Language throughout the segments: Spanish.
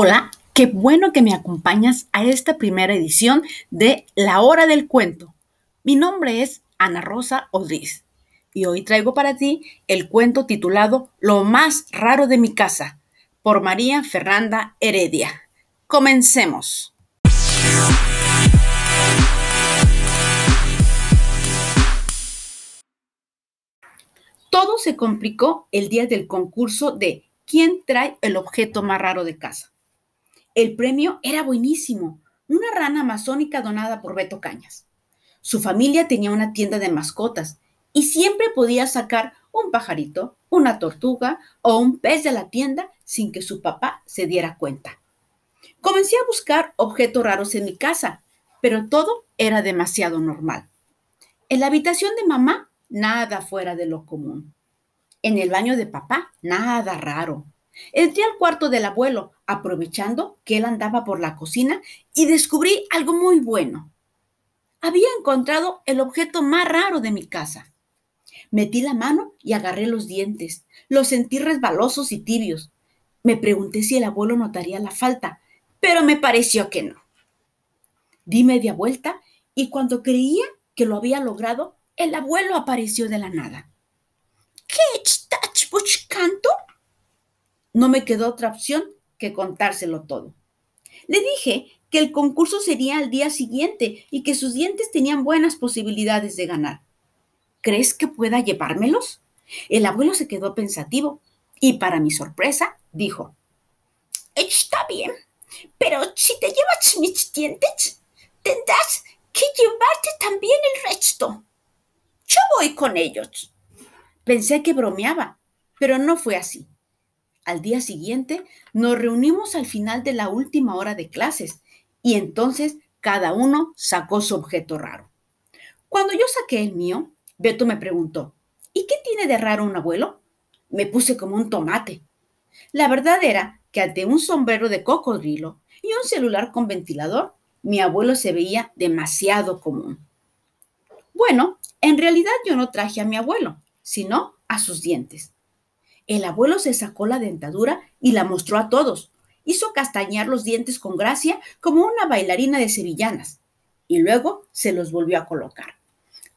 Hola, qué bueno que me acompañas a esta primera edición de La Hora del Cuento. Mi nombre es Ana Rosa Odriz y hoy traigo para ti el cuento titulado Lo más raro de mi casa por María Fernanda Heredia. Comencemos. Todo se complicó el día del concurso de ¿Quién trae el objeto más raro de casa? El premio era buenísimo, una rana amazónica donada por Beto Cañas. Su familia tenía una tienda de mascotas y siempre podía sacar un pajarito, una tortuga o un pez de la tienda sin que su papá se diera cuenta. Comencé a buscar objetos raros en mi casa, pero todo era demasiado normal. En la habitación de mamá, nada fuera de lo común. En el baño de papá, nada raro. Entré al cuarto del abuelo, aprovechando que él andaba por la cocina, y descubrí algo muy bueno. Había encontrado el objeto más raro de mi casa. Metí la mano y agarré los dientes. Los sentí resbalosos y tibios. Me pregunté si el abuelo notaría la falta, pero me pareció que no. Di media vuelta y cuando creía que lo había logrado, el abuelo apareció de la nada. ¿Qué estás buscando? No me quedó otra opción que contárselo todo. Le dije que el concurso sería al día siguiente y que sus dientes tenían buenas posibilidades de ganar. ¿Crees que pueda llevármelos? El abuelo se quedó pensativo y para mi sorpresa dijo, Está bien, pero si te llevas mis dientes, tendrás que llevarte también el resto. Yo voy con ellos. Pensé que bromeaba, pero no fue así. Al día siguiente nos reunimos al final de la última hora de clases y entonces cada uno sacó su objeto raro. Cuando yo saqué el mío, Beto me preguntó, ¿y qué tiene de raro un abuelo? Me puse como un tomate. La verdad era que ante un sombrero de cocodrilo y un celular con ventilador, mi abuelo se veía demasiado común. Bueno, en realidad yo no traje a mi abuelo, sino a sus dientes. El abuelo se sacó la dentadura y la mostró a todos. Hizo castañar los dientes con gracia como una bailarina de sevillanas y luego se los volvió a colocar.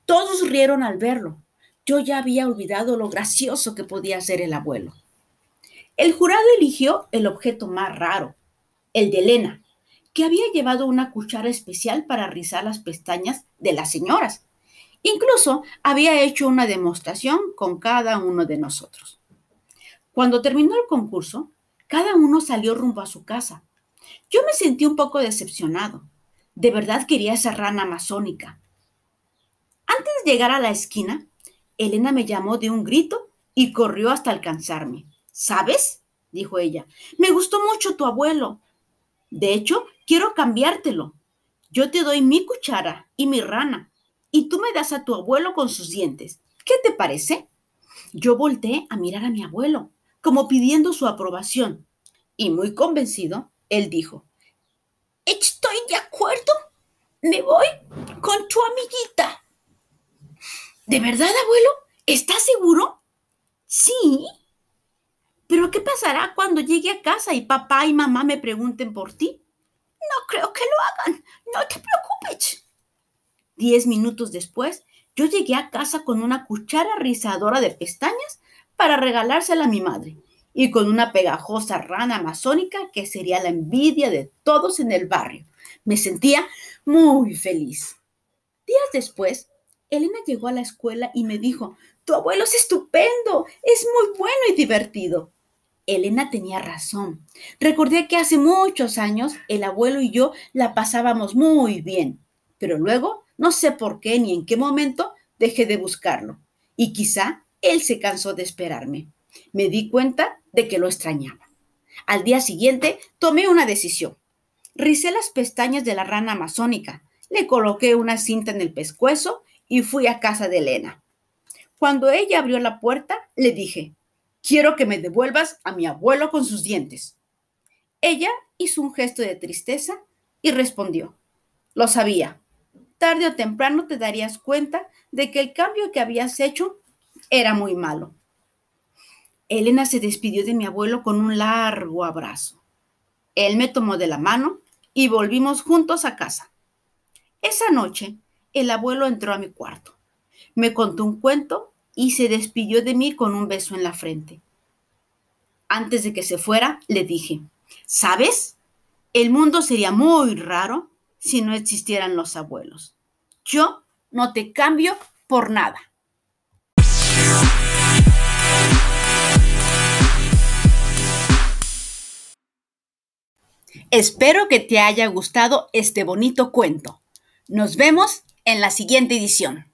Todos rieron al verlo. Yo ya había olvidado lo gracioso que podía ser el abuelo. El jurado eligió el objeto más raro, el de Elena, que había llevado una cuchara especial para rizar las pestañas de las señoras. Incluso había hecho una demostración con cada uno de nosotros. Cuando terminó el concurso, cada uno salió rumbo a su casa. Yo me sentí un poco decepcionado. De verdad quería esa rana amazónica. Antes de llegar a la esquina, Elena me llamó de un grito y corrió hasta alcanzarme. ¿Sabes? dijo ella. Me gustó mucho tu abuelo. De hecho, quiero cambiártelo. Yo te doy mi cuchara y mi rana, y tú me das a tu abuelo con sus dientes. ¿Qué te parece? Yo volteé a mirar a mi abuelo como pidiendo su aprobación. Y muy convencido, él dijo, Estoy de acuerdo. Me voy con tu amiguita. ¿De verdad, abuelo? ¿Estás seguro? Sí. Pero ¿qué pasará cuando llegue a casa y papá y mamá me pregunten por ti? No creo que lo hagan. No te preocupes. Diez minutos después, yo llegué a casa con una cuchara rizadora de pestañas para regalársela a mi madre y con una pegajosa rana amazónica que sería la envidia de todos en el barrio. Me sentía muy feliz. Días después, Elena llegó a la escuela y me dijo, tu abuelo es estupendo, es muy bueno y divertido. Elena tenía razón. Recordé que hace muchos años el abuelo y yo la pasábamos muy bien, pero luego, no sé por qué ni en qué momento, dejé de buscarlo. Y quizá él se cansó de esperarme. Me di cuenta de que lo extrañaba. Al día siguiente tomé una decisión. Ricé las pestañas de la rana amazónica, le coloqué una cinta en el pescuezo y fui a casa de Elena. Cuando ella abrió la puerta, le dije, quiero que me devuelvas a mi abuelo con sus dientes. Ella hizo un gesto de tristeza y respondió, lo sabía. Tarde o temprano te darías cuenta de que el cambio que habías hecho era muy malo. Elena se despidió de mi abuelo con un largo abrazo. Él me tomó de la mano y volvimos juntos a casa. Esa noche, el abuelo entró a mi cuarto, me contó un cuento y se despidió de mí con un beso en la frente. Antes de que se fuera, le dije, ¿sabes? El mundo sería muy raro si no existieran los abuelos. Yo no te cambio por nada. Espero que te haya gustado este bonito cuento. Nos vemos en la siguiente edición.